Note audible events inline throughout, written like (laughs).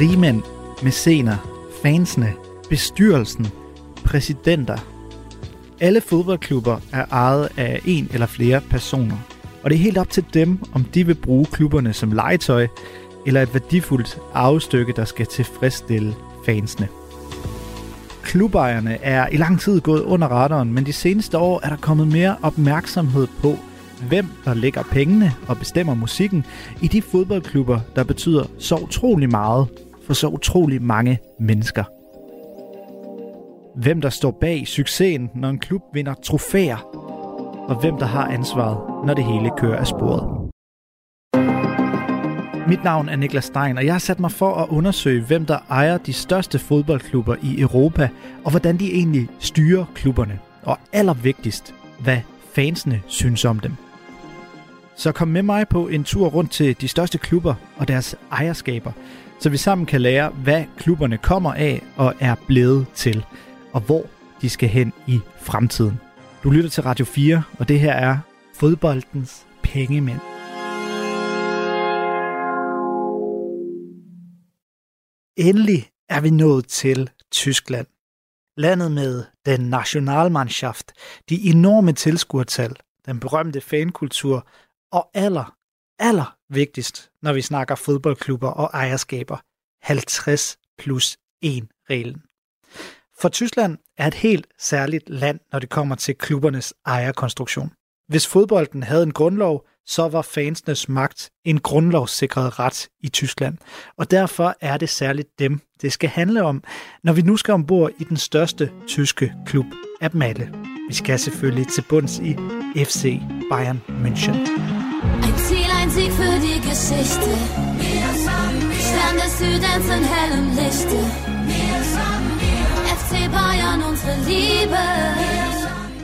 rigmænd, mæscener, fansene, bestyrelsen, præsidenter. Alle fodboldklubber er ejet af en eller flere personer, og det er helt op til dem, om de vil bruge klubberne som legetøj, eller et værdifuldt arvestykke, der skal tilfredsstille fansene. Klubejerne er i lang tid gået under radaren, men de seneste år er der kommet mere opmærksomhed på, hvem der lægger pengene og bestemmer musikken i de fodboldklubber, der betyder så utrolig meget for så utrolig mange mennesker. Hvem der står bag succesen, når en klub vinder trofæer, og hvem der har ansvaret, når det hele kører af sporet. Mit navn er Niklas Stein, og jeg har sat mig for at undersøge, hvem der ejer de største fodboldklubber i Europa, og hvordan de egentlig styrer klubberne. Og allervigtigst, hvad fansene synes om dem. Så kom med mig på en tur rundt til de største klubber og deres ejerskaber, så vi sammen kan lære, hvad klubberne kommer af og er blevet til, og hvor de skal hen i fremtiden. Du lytter til Radio 4, og det her er fodboldens pengemænd. Endelig er vi nået til Tyskland. Landet med den Nationalmannschaft, de enorme tilskuertal, den berømte fankultur og aller, aller vigtigst, når vi snakker fodboldklubber og ejerskaber, 50 plus 1 reglen. For Tyskland er et helt særligt land, når det kommer til klubbernes ejerkonstruktion. Hvis fodbolden havde en grundlov, så var fansenes magt en grundlovssikret ret i Tyskland. Og derfor er det særligt dem, det skal handle om, når vi nu skal ombord i den største tyske klub af dem alle. Vi skal selvfølgelig til bunds i FC Bayern München für die Geschichte. Stern des Südens in hellem Lichte. FC Bayern, unsere Liebe.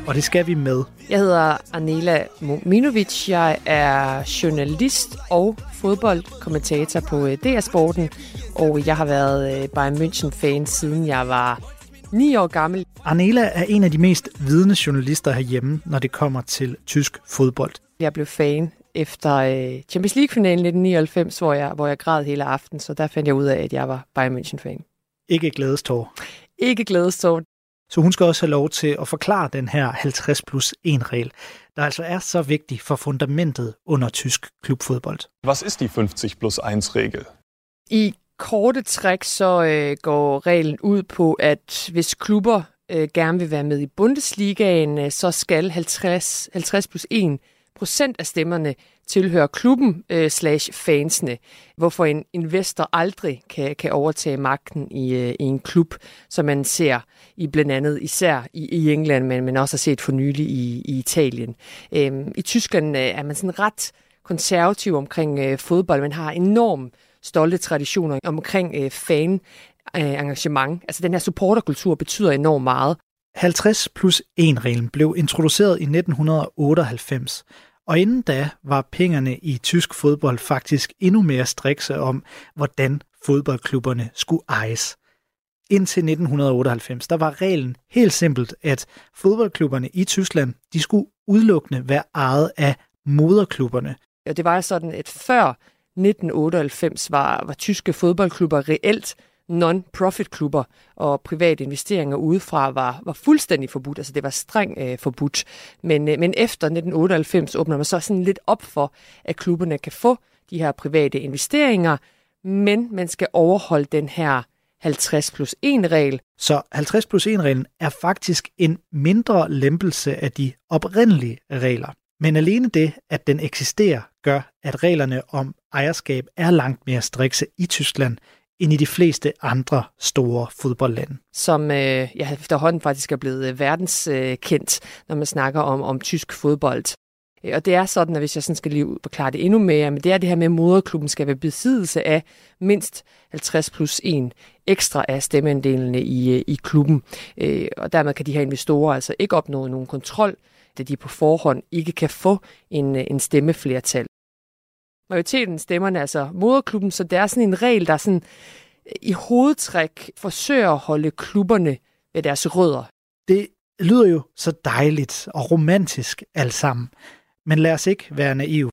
Og det skal vi med. Jeg hedder Anela Mominovic. Jeg er journalist og fodboldkommentator på øh, DR Sporten, og jeg har været øh, Bayern München-fan siden jeg var 9 år gammel. Arnela er en af de mest vidende journalister herhjemme, når det kommer til tysk fodbold. Jeg blev fan efter øh, Champions League-finalen 1999, hvor jeg, hvor jeg græd hele aften, så der fandt jeg ud af, at jeg var Bayern München-fan. Ikke glædestår. Ikke glædestår. Så hun skal også have lov til at forklare den her 50 plus 1 regel, der altså er så vigtig for fundamentet under tysk klubfodbold. Was ist die 50 plus 1 Regel? I korte træk så øh, går reglen ud på, at hvis klubber øh, gerne vil være med i Bundesligaen, øh, så skal 50, 50 plus 1 procent af stemmerne tilhører klubben øh, slash fansene, hvorfor en investor aldrig kan, kan overtage magten i, øh, i en klub, som man ser i blandt andet især i, i England, men, men også har set for nylig i, i Italien. Øhm, I Tyskland øh, er man sådan ret konservativ omkring øh, fodbold. Man har enorm stolte traditioner omkring øh, fan øh, engagement. Altså den her supporterkultur betyder enormt meget. 50 plus 1 reglen blev introduceret i 1998, og inden da var pengene i tysk fodbold faktisk endnu mere strikse om, hvordan fodboldklubberne skulle ejes. Indtil 1998, der var reglen helt simpelt, at fodboldklubberne i Tyskland, de skulle udelukkende være ejet af moderklubberne. Og det var sådan, at før 1998 var, var tyske fodboldklubber reelt non-profit-klubber, og private investeringer udefra var, var fuldstændig forbudt. Altså det var strengt øh, forbudt. Men, øh, men efter 1998 åbner man så sådan lidt op for, at klubberne kan få de her private investeringer, men man skal overholde den her 50 plus 1 regel. Så 50 plus 1 reglen er faktisk en mindre lempelse af de oprindelige regler. Men alene det, at den eksisterer, gør, at reglerne om ejerskab er langt mere strikse i Tyskland, end i de fleste andre store fodboldlande. Som øh, ja, efterhånden faktisk er blevet øh, verdenskendt, øh, når man snakker om, om tysk fodbold. Øh, og det er sådan, at hvis jeg sådan skal lige forklare det endnu mere, men det er det her med, at moderklubben skal være besiddelse af mindst 50 plus 1 ekstra af stemmeandelene i, øh, i klubben. Og dermed kan de her investorer altså ikke opnå nogen kontrol, da de på forhånd ikke kan få en, en stemmeflertal majoriteten stemmerne, altså moderklubben, så det er sådan en regel, der sådan øh, i hovedtræk forsøger at holde klubberne ved deres rødder. Det lyder jo så dejligt og romantisk alt sammen, men lad os ikke være naiv.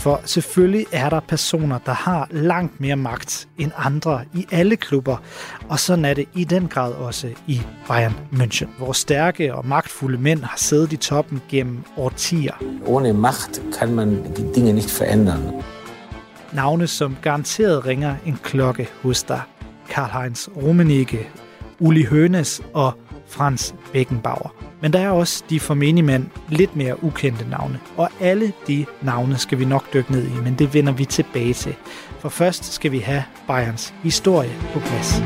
For selvfølgelig er der personer, der har langt mere magt end andre i alle klubber, og sådan er det i den grad også i Bayern München, hvor stærke og magtfulde mænd har siddet i toppen gennem årtier. Ohne Macht kann man die Dinge nicht verändern. Navne, som garanteret ringer en klokke hos dig. Karl-Heinz Rummenigge, Uli Hoeneß og Franz Beckenbauer. Men der er også de for menigmand lidt mere ukendte navne. Og alle de navne skal vi nok dykke ned i, men det vender vi tilbage til. For først skal vi have Bayerns historie på plads.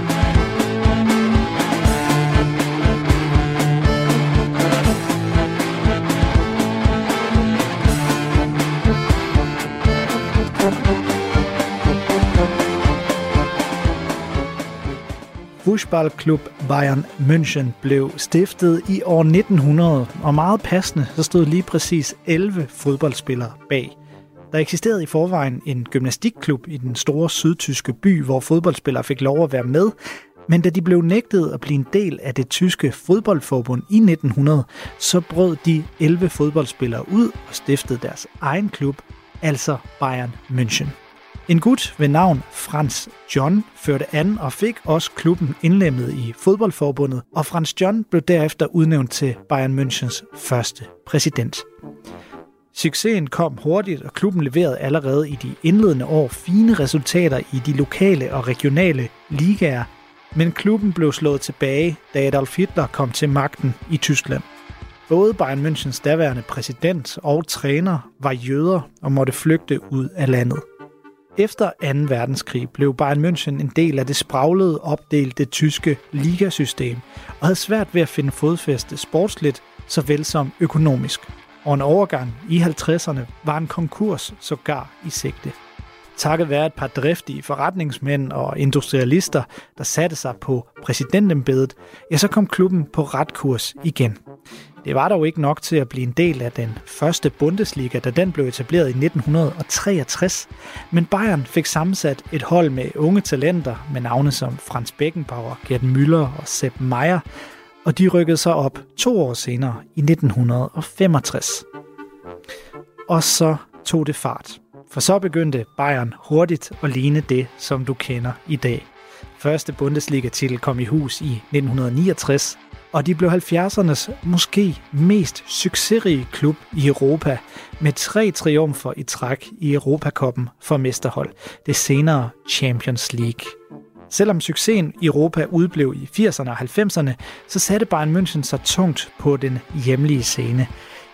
Fußballklub Bayern München blev stiftet i år 1900, og meget passende, så stod lige præcis 11 fodboldspillere bag. Der eksisterede i forvejen en gymnastikklub i den store sydtyske by, hvor fodboldspillere fik lov at være med, men da de blev nægtet at blive en del af det tyske fodboldforbund i 1900, så brød de 11 fodboldspillere ud og stiftede deres egen klub, altså Bayern München. En gut ved navn Frans John førte an og fik også klubben indlemmet i fodboldforbundet, og Frans John blev derefter udnævnt til Bayern Münchens første præsident. Succesen kom hurtigt, og klubben leverede allerede i de indledende år fine resultater i de lokale og regionale ligaer, men klubben blev slået tilbage, da Adolf Hitler kom til magten i Tyskland. Både Bayern Münchens daværende præsident og træner var jøder og måtte flygte ud af landet. Efter 2. verdenskrig blev Bayern München en del af det spraglede, opdelte tyske ligasystem og havde svært ved at finde fodfæste sportsligt, såvel som økonomisk. Og en overgang i 50'erne var en konkurs sågar i sigte. Takket være et par driftige forretningsmænd og industrialister, der satte sig på præsidentembedet, ja, så kom klubben på ret kurs igen. Det var dog ikke nok til at blive en del af den første Bundesliga, da den blev etableret i 1963, men Bayern fik sammensat et hold med unge talenter med navne som Franz Beckenbauer, Gerd Müller og Sepp Meier, og de rykkede så op to år senere i 1965. Og så tog det fart. For så begyndte Bayern hurtigt at ligne det, som du kender i dag. Første Bundesliga-titel kom i hus i 1969, og de blev 70'ernes måske mest succesrige klub i Europa, med tre triumfer i træk i Europakoppen for mesterhold, det senere Champions League. Selvom succesen i Europa udblev i 80'erne og 90'erne, så satte Bayern München sig tungt på den hjemlige scene.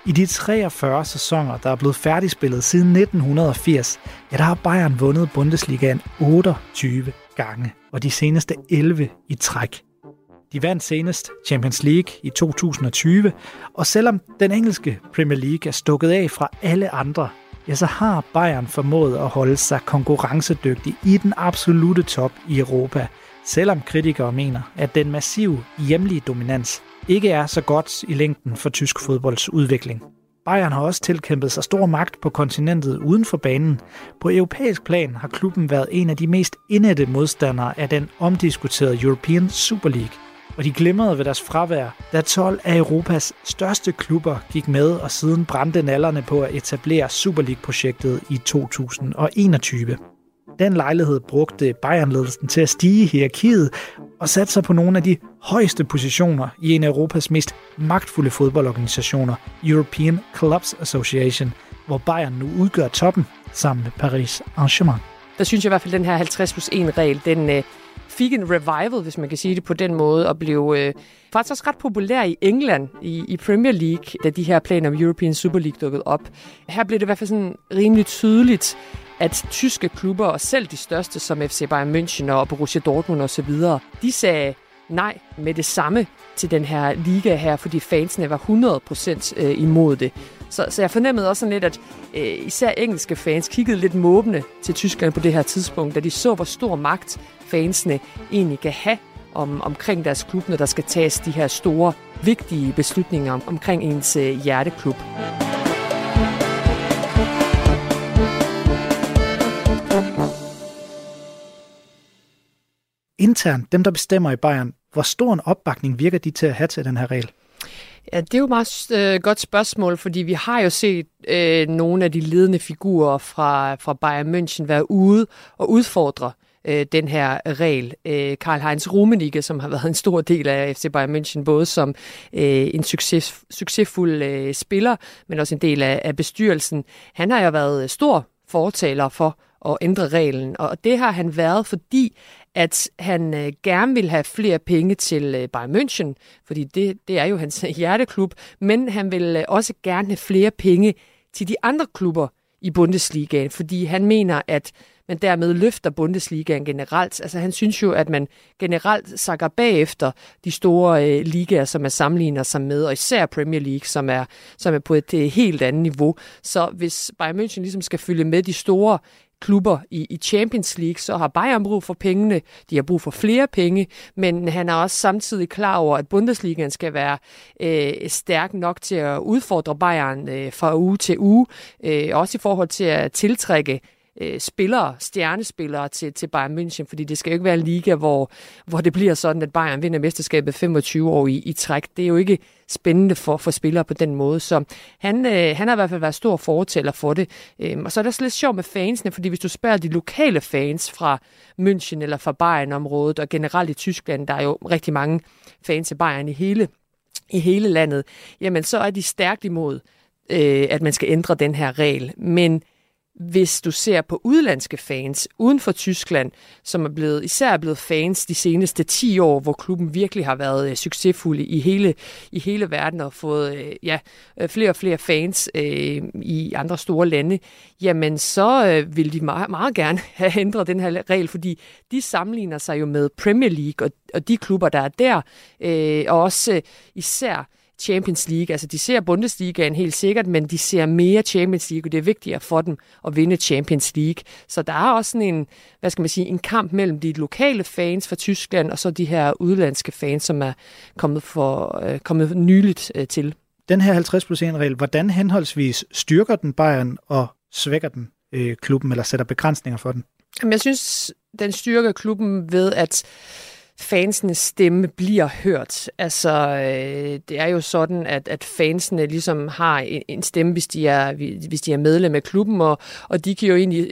I de 43 sæsoner, der er blevet færdigspillet siden 1980, ja, der har Bayern vundet Bundesligaen 28 gange, og de seneste 11 i træk. De vandt senest Champions League i 2020, og selvom den engelske Premier League er stukket af fra alle andre, ja, så har Bayern formået at holde sig konkurrencedygtig i den absolute top i Europa, selvom kritikere mener, at den massive hjemlige dominans ikke er så godt i længden for tysk fodbolds udvikling. Bayern har også tilkæmpet sig stor magt på kontinentet uden for banen. På europæisk plan har klubben været en af de mest indætte modstandere af den omdiskuterede European Super League – og de glimrede ved deres fravær, da 12 af Europas største klubber gik med og siden brændte nallerne på at etablere Super League-projektet i 2021. Den lejlighed brugte Bayern-ledelsen til at stige i hierarkiet og satte sig på nogle af de højeste positioner i en af Europas mest magtfulde fodboldorganisationer, European Clubs Association, hvor Bayern nu udgør toppen sammen med Paris Saint-Germain. Der synes jeg i hvert fald, at den her 50 plus 1 regel, den, øh, fik en revival, hvis man kan sige det på den måde, og blev øh, faktisk også ret populær i England i, i Premier League, da de her planer om European Super League dukkede op. Her blev det i hvert fald sådan rimelig tydeligt, at tyske klubber, og selv de største som FC Bayern München og Borussia Dortmund osv., de sagde nej med det samme til den her liga her, fordi fansene var 100% øh, imod det. Så, så jeg fornemmede også sådan lidt, at øh, især engelske fans kiggede lidt måbende til Tyskland på det her tidspunkt, da de så, hvor stor magt fansene egentlig kan have om, omkring deres klub, når der skal tages de her store, vigtige beslutninger om, omkring ens øh, hjerteklub. Internt, dem der bestemmer i Bayern, hvor stor en opbakning virker de til at have til den her regel? Ja, det er jo et meget øh, godt spørgsmål, fordi vi har jo set øh, nogle af de ledende figurer fra, fra Bayern München være ude og udfordre øh, Øh, den her regel. Øh, Karl-Heinz Rummenigge, som har været en stor del af FC Bayern München, både som øh, en succes, succesfuld øh, spiller, men også en del af, af bestyrelsen. Han har jo været øh, stor fortaler for at ændre reglen, og det har han været, fordi at han øh, gerne vil have flere penge til øh, Bayern München, fordi det, det er jo hans (laughs) hjerteklub, men han vil øh, også gerne have flere penge til de andre klubber i Bundesligaen, fordi han mener, at men dermed løfter Bundesligaen generelt. Altså han synes jo, at man generelt sakker bagefter de store øh, ligaer, som man sammenligner sig med, og især Premier League, som er, som er på et øh, helt andet niveau. Så hvis Bayern München ligesom skal følge med de store klubber i, i Champions League, så har Bayern brug for pengene, de har brug for flere penge, men han er også samtidig klar over, at Bundesligaen skal være øh, stærk nok til at udfordre Bayern øh, fra uge til uge, øh, også i forhold til at tiltrække øh, spillere, stjernespillere til, til Bayern München, fordi det skal jo ikke være en liga, hvor, hvor det bliver sådan, at Bayern vinder mesterskabet 25 år i, i træk. Det er jo ikke spændende for, for spillere på den måde. Så han, øh, han har i hvert fald været stor fortæller for det. Øhm, og så er det lidt sjovt med fansene, fordi hvis du spørger de lokale fans fra München eller fra Bayern-området, og generelt i Tyskland, der er jo rigtig mange fans af Bayern i hele, i hele landet, jamen så er de stærkt imod, øh, at man skal ændre den her regel. Men hvis du ser på udlandske fans uden for Tyskland, som er blevet, især er blevet fans de seneste 10 år, hvor klubben virkelig har været øh, succesfuld i hele, i hele verden og fået øh, ja, øh, flere og flere fans øh, i andre store lande, jamen så øh, vil de meget, meget gerne (laughs) have ændret den her regel, fordi de sammenligner sig jo med Premier League og, og de klubber, der er der, øh, og også øh, især Champions League. Altså, de ser Bundesligaen helt sikkert, men de ser mere Champions League, og det er vigtigere for dem at vinde Champions League. Så der er også sådan en, hvad skal man sige, en kamp mellem de lokale fans fra Tyskland, og så de her udlandske fans, som er kommet, for, øh, kommet nyligt øh, til. Den her 50%-regel, hvordan henholdsvis styrker den Bayern og svækker den øh, klubben, eller sætter begrænsninger for den? Jamen, jeg synes, den styrker klubben ved, at fansenes stemme bliver hørt. Altså, øh, det er jo sådan, at, at fansene ligesom har en, en stemme, hvis de, er, hvis de er medlem af klubben, og, og de kan jo egentlig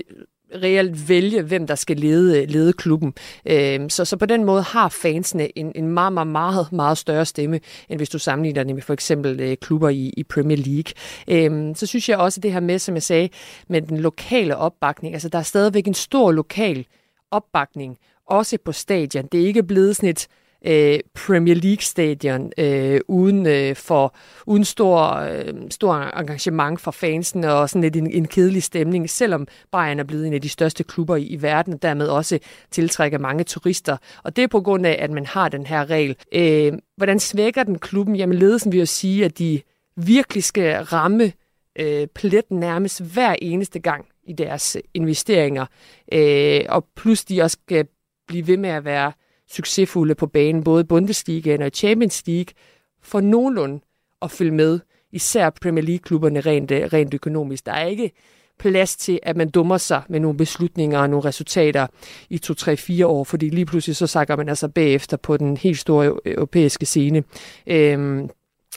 reelt vælge, hvem der skal lede, lede klubben. Øh, så, så på den måde har fansene en, en meget, meget, meget, meget større stemme, end hvis du sammenligner det med for eksempel øh, klubber i, i Premier League. Øh, så synes jeg også, at det her med, som jeg sagde, med den lokale opbakning, altså der er stadigvæk en stor lokal opbakning også på stadion. Det er ikke blevet sådan et øh, Premier League-stadion øh, uden, øh, for, uden stor, øh, stor engagement fra fansen og sådan lidt en, en kedelig stemning, selvom Bayern er blevet en af de største klubber i, i verden, og dermed også tiltrækker mange turister. Og det er på grund af, at man har den her regel. Øh, hvordan svækker den klubben? Jamen ledelsen vil jo sige, at de virkelig skal ramme øh, pletten nærmest hver eneste gang i deres investeringer. Øh, og plus de også skal blive ved med at være succesfulde på banen, både i Bundesligaen og i Champions League, for nogenlunde at følge med, især Premier League-klubberne rent, øh, rent økonomisk. Der er ikke plads til, at man dummer sig med nogle beslutninger og nogle resultater i 2, 3, 4 år, fordi lige pludselig så sakker man altså bagefter på den helt store europæiske scene. Øhm,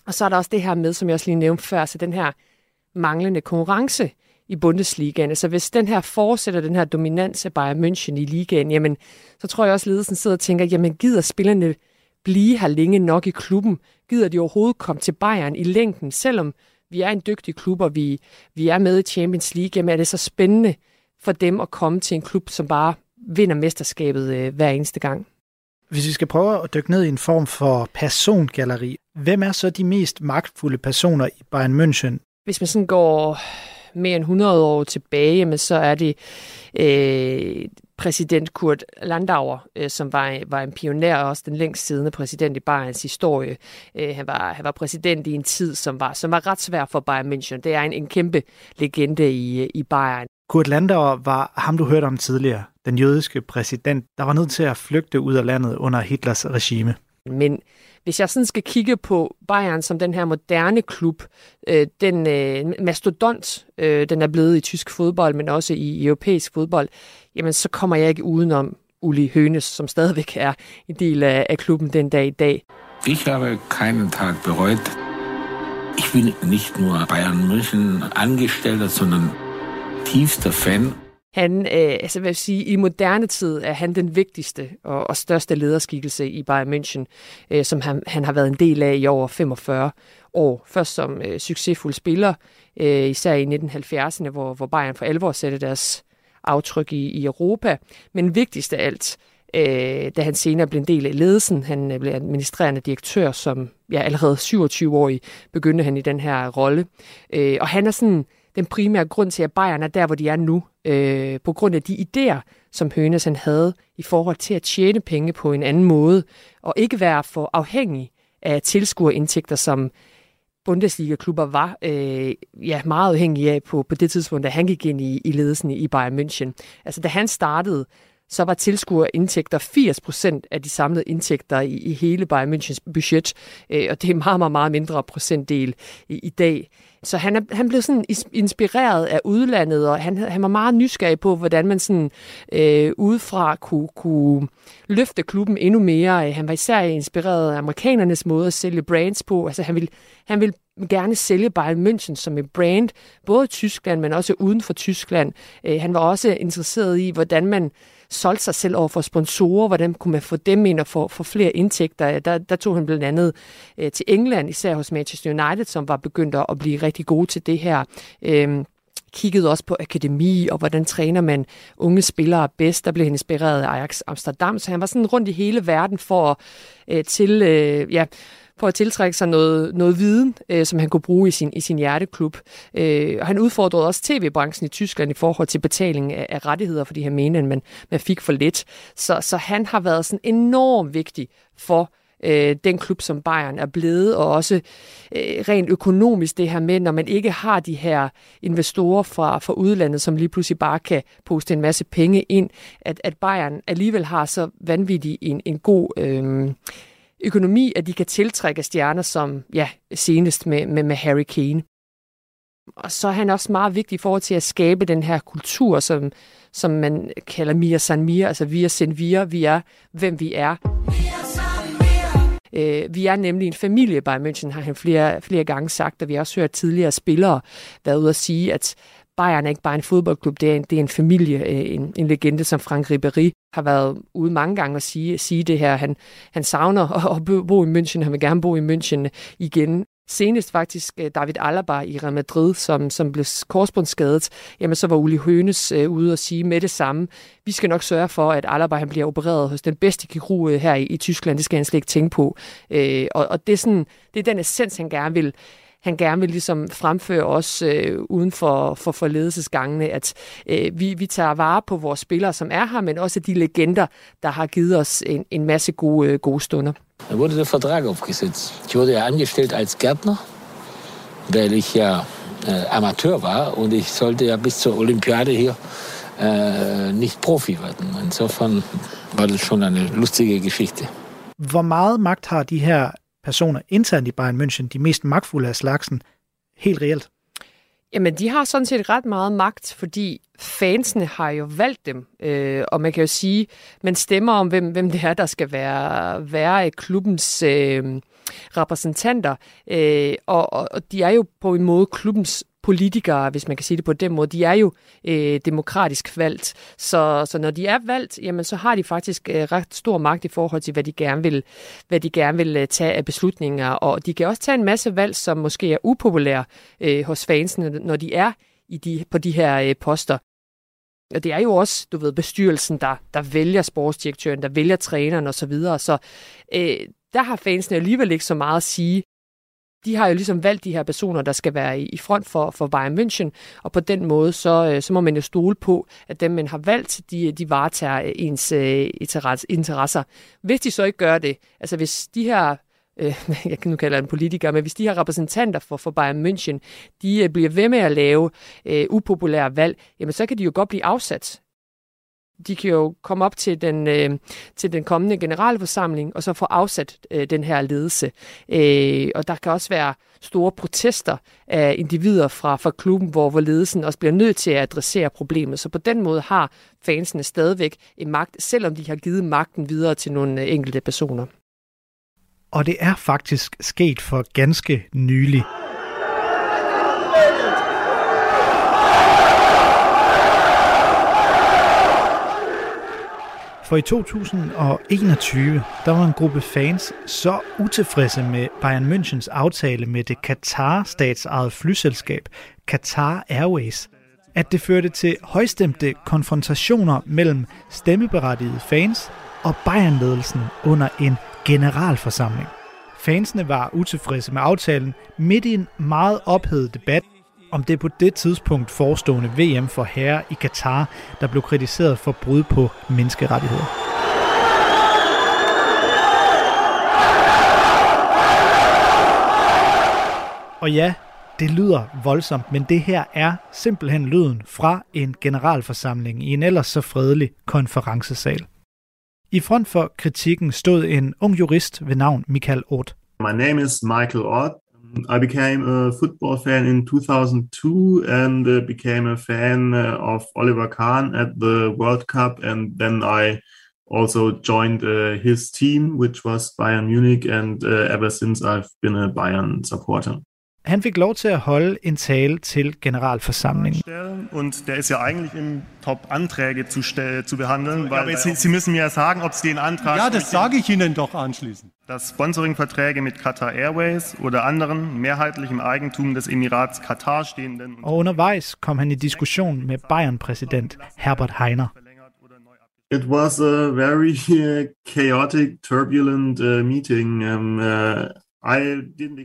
og så er der også det her med, som jeg også lige nævnte før, så den her manglende konkurrence i Bundesligaen. Altså hvis den her fortsætter, den her dominans af Bayern München i ligaen, jamen, så tror jeg også, at ledelsen sidder og tænker, jamen gider spillerne blive her længe nok i klubben? Gider de overhovedet komme til Bayern i længden, selvom vi er en dygtig klub, og vi, vi er med i Champions League, jamen er det så spændende for dem at komme til en klub, som bare vinder mesterskabet øh, hver eneste gang. Hvis vi skal prøve at dykke ned i en form for persongalleri, hvem er så de mest magtfulde personer i Bayern München? Hvis man sådan går mere end 100 år tilbage, men så er det øh, præsident Kurt Landauer, øh, som var, var en pioner og også den længst siddende præsident i Bayerns historie. Øh, han, var, han var præsident i en tid, som var, som var ret svær for Bayern München. Det er en, en kæmpe legende i, i Bayern. Kurt Landauer var ham, du hørte om tidligere, den jødiske præsident, der var nødt til at flygte ud af landet under Hitlers regime. Men hvis jeg sådan skal kigge på Bayern som den her moderne klub, øh, den øh, mastodont, øh, den er blevet i tysk fodbold, men også i europæisk fodbold, jamen så kommer jeg ikke udenom Uli Hønes, som stadigvæk er en del af, af klubben den dag i dag. Ich habe keinen Tag bereut, Ich bin nicht nur Bayern München Angestellter, sondern tiefster Fan. Han, øh, altså hvad vil sige, i moderne tid er han den vigtigste og, og største lederskikkelse i Bayern München, øh, som han, han har været en del af i over 45 år. Først som øh, succesfuld spiller, øh, især i 1970'erne, hvor, hvor Bayern for alvor satte deres aftryk i, i Europa. Men vigtigst af alt, øh, da han senere blev en del af ledelsen. Han øh, blev administrerende direktør, som ja, allerede 27-årig begyndte han i den her rolle. Øh, og han er sådan den primære grund til, at Bayern er der, hvor de er nu, øh, på grund af de idéer, som Hønes han havde i forhold til at tjene penge på en anden måde, og ikke være for afhængig af tilskuerindtægter, som Bundesliga-klubber var øh, ja, meget afhængige af på, på det tidspunkt, da han gik ind i, i ledelsen i Bayern München. Altså, da han startede, så var tilskuerindtægter 80% af de samlede indtægter i, i hele Bayern Münchens budget, øh, og det er meget, meget, meget mindre procentdel i, i dag. Så han, er, han blev sådan inspireret af udlandet, og han, han var meget nysgerrig på, hvordan man sådan øh, udefra kunne, kunne løfte klubben endnu mere. Han var især inspireret af amerikanernes måde at sælge brands på. Altså han ville, han ville gerne sælge Bayern München som et brand, både i Tyskland, men også uden for Tyskland. Øh, han var også interesseret i, hvordan man solgte sig selv over for sponsorer, hvordan kunne man få dem ind og få, få flere indtægter. Der, der tog han blandt andet øh, til England, især hos Manchester United, som var begyndt at blive rigtig gode til det her. Øh, kiggede også på akademi, og hvordan træner man unge spillere bedst. Der blev han inspireret af Ajax Amsterdam, så han var sådan rundt i hele verden for øh, til, øh, ja, for at tiltrække sig noget, noget viden, øh, som han kunne bruge i sin, i sin hjerteklub. Øh, og han udfordrede også tv-branchen i Tyskland i forhold til betaling af, af rettigheder, fordi han mente, at man, man fik for lidt. Så, så han har været sådan enormt vigtig for øh, den klub, som Bayern er blevet, og også øh, rent økonomisk det her med, når man ikke har de her investorer fra, fra udlandet, som lige pludselig bare kan poste en masse penge ind, at, at Bayern alligevel har så vanvittig en, en god... Øh, økonomi, at de kan tiltrække stjerner som, ja, senest med, med, med Harry Kane. Og så er han også meget vigtig i forhold til at skabe den her kultur, som, som man kalder Mia San Mia, altså vi er Sen Via, vi er, hvem vi er. Øh, vi er nemlig en familie, Bayern München har han flere, flere gange sagt, og vi har også hørt tidligere spillere være ude at sige, at Bayern er ikke bare en fodboldklub, det er en, det er en familie, øh, en, en legende som Frank Ribéry har været ude mange gange at sige, sige det her. Han, han savner at bo i München, han vil gerne bo i München igen. Senest faktisk øh, David Alaba i Real Madrid, som, som blev korsbundsskadet, jamen så var Uli Hønes øh, ude og sige med det samme. Vi skal nok sørge for, at Alaba han bliver opereret hos den bedste kirurg øh, her i, i Tyskland. Det skal han slet ikke tænke på. Øh, og, og det, er sådan, det er den essens, han gerne vil han gerne vil ligesom fremføre os øh, uden for, for, for ledelsesgangene, at øh, vi, vi tager vare på vores spillere, som er her, men også de legender, der har givet os en, en masse gode, øh, gode stunder. Da wurde der Vertrag aufgesetzt. Ich wurde ja angestellt als Gärtner, weil ich ja äh, Amateur war und ich sollte ja bis zur Olympiade hier äh, nicht Profi werden. Insofern war das schon eine lustige Geschichte. Hvor meget magt har de her personer internt i Bayern München, de mest magtfulde af slagsen, helt reelt? Jamen, de har sådan set ret meget magt, fordi fansene har jo valgt dem. Øh, og man kan jo sige, man stemmer om, hvem, hvem det er, der skal være, være klubbens øh, repræsentanter. Øh, og, og de er jo på en måde klubbens politikere, hvis man kan sige det på den måde, de er jo øh, demokratisk valgt. Så, så når de er valgt, jamen, så har de faktisk øh, ret stor magt i forhold til, hvad de gerne vil, hvad de gerne vil øh, tage af beslutninger. Og de kan også tage en masse valg, som måske er upopulære øh, hos fansene, når de er i de, på de her øh, poster. Og det er jo også, du ved, bestyrelsen, der, der vælger sportsdirektøren, der vælger træneren osv. Så, videre. så øh, der har fansene alligevel ikke så meget at sige de har jo ligesom valgt de her personer, der skal være i front for, for Bayern München, og på den måde, så, øh, så må man jo stole på, at dem, man har valgt, de, de varetager øh, ens øh, interesser. Hvis de så ikke gør det, altså hvis de her øh, (laughs) jeg kan nu kalde en politiker, men hvis de her repræsentanter for, for Bayern München, de bliver ved med at lave øh, upopulære valg, jamen så kan de jo godt blive afsat de kan jo komme op til den, øh, til den kommende generalforsamling, og så få afsat øh, den her ledelse. Øh, og der kan også være store protester af individer fra, fra klubben, hvor, hvor ledelsen også bliver nødt til at adressere problemet. Så på den måde har fansene stadigvæk en magt, selvom de har givet magten videre til nogle øh, enkelte personer. Og det er faktisk sket for ganske nylig. For i 2021, der var en gruppe fans så utilfredse med Bayern Münchens aftale med det Qatar-statsejede flyselskab Qatar Airways, at det førte til højstemte konfrontationer mellem stemmeberettigede fans og Bayern-ledelsen under en generalforsamling. Fansene var utilfredse med aftalen midt i en meget ophedet debat om det på det tidspunkt forestående VM for herre i Katar, der blev kritiseret for brud på menneskerettigheder. Og ja, det lyder voldsomt, men det her er simpelthen lyden fra en generalforsamling i en ellers så fredelig konferencesal. I front for kritikken stod en ung jurist ved navn Michael Ott. My name is Michael Ott. I became a football fan in 2002 and uh, became a fan uh, of Oliver Kahn at the World Cup. And then I also joined uh, his team, which was Bayern Munich. And uh, ever since, I've been a Bayern supporter. Han fik lov til at holde en tale til generalforsamlingen. Und der ist ja eigentlich im Top Anträge zu, zu behandeln. Weil, aber Sie, Sie müssen mir ja sagen, ob Sie den Antrag... Ja, das sage ich Ihnen doch anschließend. Dass Sponsoringverträge mit Qatar Airways oder anderen mehrheitlich im Eigentum des Emirats Katar stehenden... Og undervejs kom han i diskussion med Bayern-præsident Herbert Heiner. It was a very uh, chaotic, turbulent uh, meeting. Um, uh,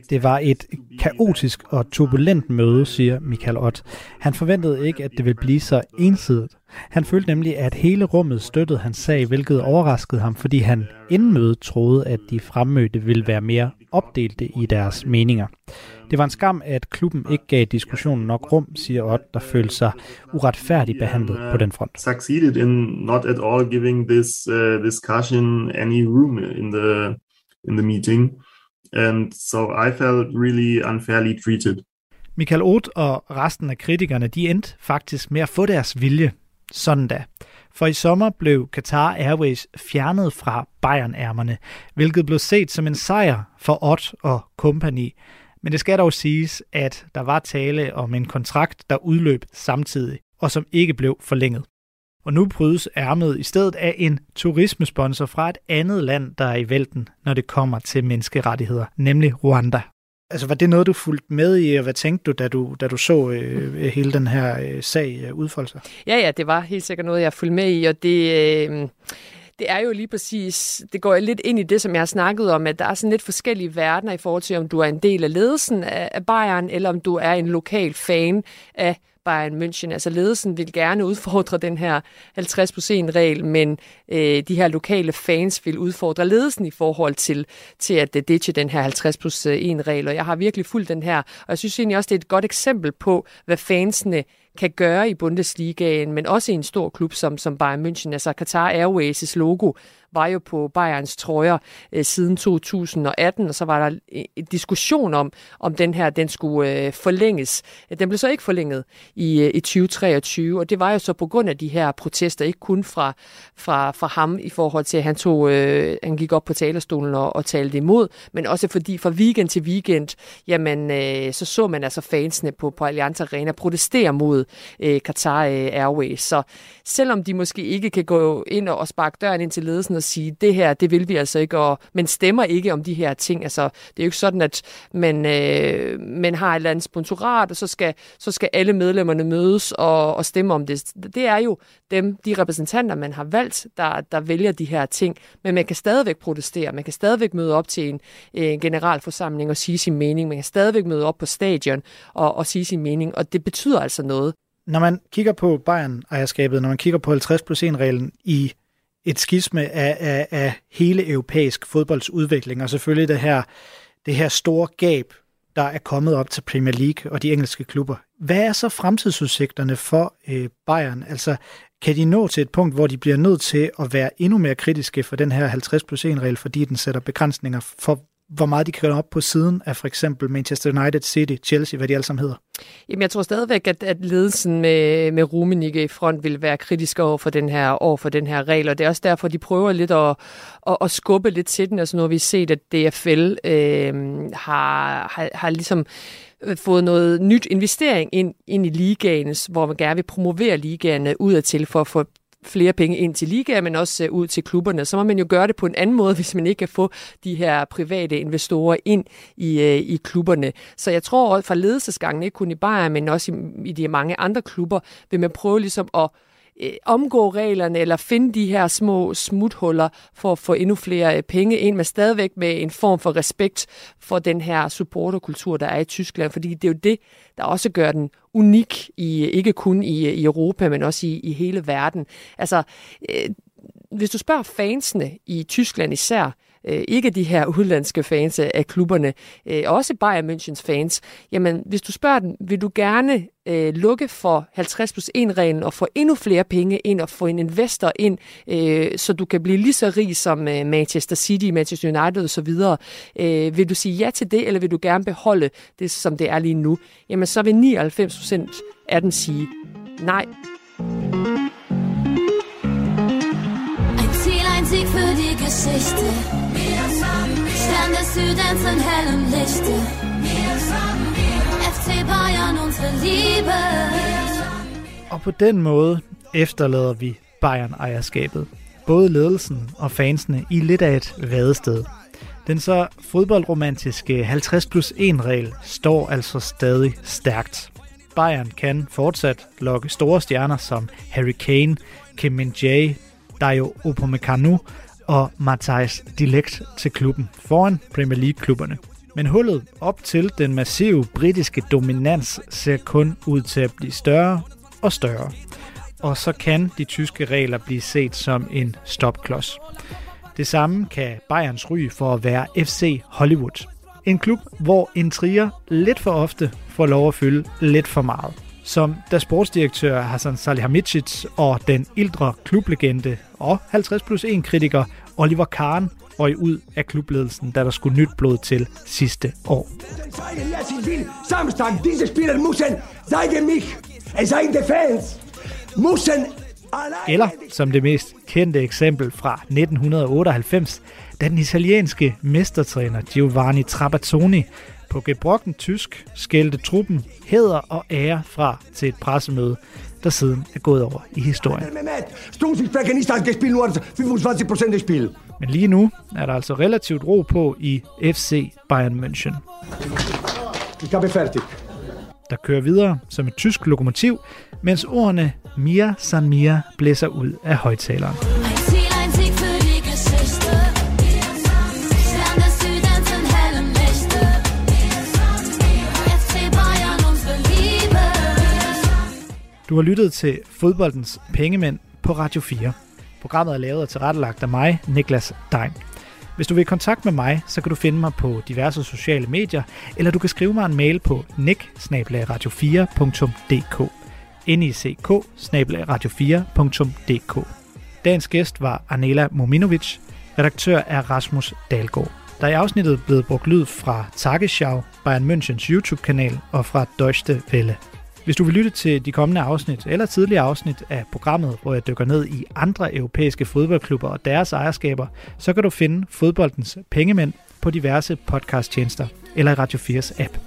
det var et kaotisk og turbulent møde, siger Michael Ott. Han forventede ikke, at det ville blive så ensidigt. Han følte nemlig, at hele rummet støttede hans sag, hvilket overraskede ham, fordi han inden mødet troede, at de fremmødte ville være mere opdelte i deres meninger. Det var en skam, at klubben ikke gav diskussionen nok rum, siger Ott, der følte sig uretfærdigt behandlet på den front. Succeeded in not at all giving this uh, discussion any room in the in the meeting and so I felt really unfairly treated. Michael Oth og resten af kritikerne, de endte faktisk med at få deres vilje. Sådan da. For i sommer blev Qatar Airways fjernet fra Bayern-ærmerne, hvilket blev set som en sejr for Ott og kompagni. Men det skal dog siges, at der var tale om en kontrakt, der udløb samtidig, og som ikke blev forlænget. Og nu brydes ærmet i stedet af en turismesponsor fra et andet land, der er i vælten, når det kommer til menneskerettigheder, nemlig Rwanda. Altså, var det noget, du fulgte med i, og hvad tænkte du, da du, da du så øh, hele den her øh, sag øh, udfolde sig? Ja, ja, det var helt sikkert noget, jeg fulgte med i, og det... Øh det er jo lige præcis, det går lidt ind i det, som jeg har snakket om, at der er sådan lidt forskellige verdener i forhold til, om du er en del af ledelsen af Bayern, eller om du er en lokal fan af Bayern München. Altså ledelsen vil gerne udfordre den her 50%-regel, men øh, de her lokale fans vil udfordre ledelsen i forhold til, til at det ditche den her 50 plus 1 regel. Og jeg har virkelig fulgt den her, og jeg synes egentlig også, det er et godt eksempel på, hvad fansene kan gøre i Bundesligaen, men også i en stor klub som, som Bayern München. Altså Qatar Airways' logo var jo på Bayerns trøjer øh, siden 2018, og så var der øh, en diskussion om, om den her den skulle øh, forlænges. Den blev så ikke forlænget i, øh, i 2023, og det var jo så på grund af de her protester, ikke kun fra, fra, fra ham i forhold til, at han, tog, øh, han gik op på talerstolen og, og talte imod, men også fordi fra weekend til weekend, jamen, øh, så så man altså fansene på, på Allianz Arena protestere mod øh, Qatar øh, Airways. Så selvom de måske ikke kan gå ind og sparke døren ind til ledelsen og sige, det her, det vil vi altså ikke, og, men stemmer ikke om de her ting. Altså, det er jo ikke sådan, at man, øh, man har et eller andet sponsorat, og så skal, så skal alle medlemmerne mødes og, og stemme om det. Det er jo dem, de repræsentanter, man har valgt, der, der vælger de her ting. Men man kan stadigvæk protestere, man kan stadigvæk møde op til en, en generalforsamling og sige sin mening, man kan stadigvæk møde op på stadion og, og sige sin mening, og det betyder altså noget. Når man kigger på Bayern-ejerskabet, når man kigger på 50 plus 1-reglen i et skisme af, af, af hele europæisk fodboldsudvikling, og selvfølgelig det her, det her store gab, der er kommet op til Premier League og de engelske klubber. Hvad er så fremtidsudsigterne for øh, Bayern? Altså, kan de nå til et punkt, hvor de bliver nødt til at være endnu mere kritiske for den her 50 plus 1 regel, fordi den sætter begrænsninger for, hvor meget de kan op på siden af for eksempel Manchester United, City, Chelsea, hvad de alle sammen hedder? Jamen, jeg tror stadigvæk, at, at ledelsen med, med Rummenigge i front vil være kritisk over for den her, over for den her regel, og det er også derfor, de prøver lidt at, at, at skubbe lidt til den. Altså nu har vi set, at DFL øh, har, har, har ligesom øh, fået noget nyt investering ind, ind i ligaen, hvor man gerne vil promovere ligaen øh, udadtil for at få flere penge ind til ligaer, men også øh, ud til klubberne. Så må man jo gøre det på en anden måde, (laughs) hvis man ikke kan få de her private investorer ind i, øh, i klubberne. Så jeg tror fra ledelsesgangen, ikke kun i Bayern, men også i, i de mange andre klubber, vil man prøve ligesom at øh, omgå reglerne eller finde de her små smuthuller for at få endnu flere øh, penge ind, men stadigvæk med en form for respekt for den her supporterkultur, der er i Tyskland, fordi det er jo det, der også gør den unik, i ikke kun i, øh, i Europa, men også i, i hele verden. Altså, øh, hvis du spørger fansene i Tyskland især, øh, ikke de her udlandske fans af klubberne, øh, også Bayern Münchens fans, jamen hvis du spørger dem, vil du gerne øh, lukke for 50 plus 1 reglen og få endnu flere penge ind og få en investor ind, øh, så du kan blive lige så rig som øh, Manchester City, Manchester United osv. Øh, vil du sige ja til det, eller vil du gerne beholde det, som det er lige nu? Jamen så vil 99 procent af dem sige nej. Ein Ziel, ein Sieg für die Geschichte. Stern des Südens hellem Lichte. FC Bayern, unsere Liebe. Og på den måde efterlader vi Bayern-ejerskabet. Både ledelsen og fansene i lidt af et vadested. Den så fodboldromantiske 50 plus 1 regel står altså stadig stærkt. Bayern kan fortsat lokke store stjerner som Harry Kane, Kim Min-jae, Dayo Upamecano og Matthijs Dilekt til klubben foran Premier League-klubberne. Men hullet op til den massive britiske dominans ser kun ud til at blive større og større. Og så kan de tyske regler blive set som en stopklods. Det samme kan Bayerns ry for at være FC Hollywood. En klub, hvor intriger lidt for ofte får lov at fylde lidt for meget. Som da sportsdirektør Hassan Salihamidzic og den ældre klublegende og 50 plus 1 kritiker Oliver Kahn røg ud af klubledelsen, da der skulle nyt blod til sidste år. Samstag, diese Spieler müssen zeigen mich. Die Fans. Alleine... Eller som det mest kendte eksempel fra 1998, da den italienske mestertræner Giovanni Trapattoni på gebrokken tysk skældte truppen hæder og ære fra til et pressemøde, der siden er gået over i historien. Mehmet, Stunts, ich spreche nicht als gespielt, nur 25 Prozent des Spiels. Men lige nu er der altså relativt ro på i FC Bayern München. Der kører videre som et tysk lokomotiv, mens ordene Mia San Mia blæser ud af højtaleren. Du har lyttet til Fodboldens Pengemænd på Radio 4. Programmet er lavet og tilrettelagt af mig, Niklas Dein. Hvis du vil i kontakt med mig, så kan du finde mig på diverse sociale medier, eller du kan skrive mig en mail på nick 4dk nick radio 4dk Dagens gæst var Anela Mominovic, redaktør er Rasmus Dalgaard. Der er i afsnittet blevet brugt lyd fra Tagesschau, Bayern Münchens YouTube-kanal og fra Deutsche Welle. Hvis du vil lytte til de kommende afsnit eller tidligere afsnit af programmet, hvor jeg dykker ned i andre europæiske fodboldklubber og deres ejerskaber, så kan du finde fodboldens pengemænd på diverse podcasttjenester eller i Radio 4's app.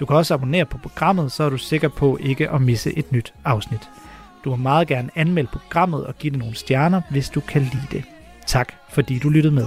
Du kan også abonnere på programmet, så er du sikker på ikke at misse et nyt afsnit. Du må meget gerne anmelde programmet og give det nogle stjerner, hvis du kan lide det. Tak fordi du lyttede med.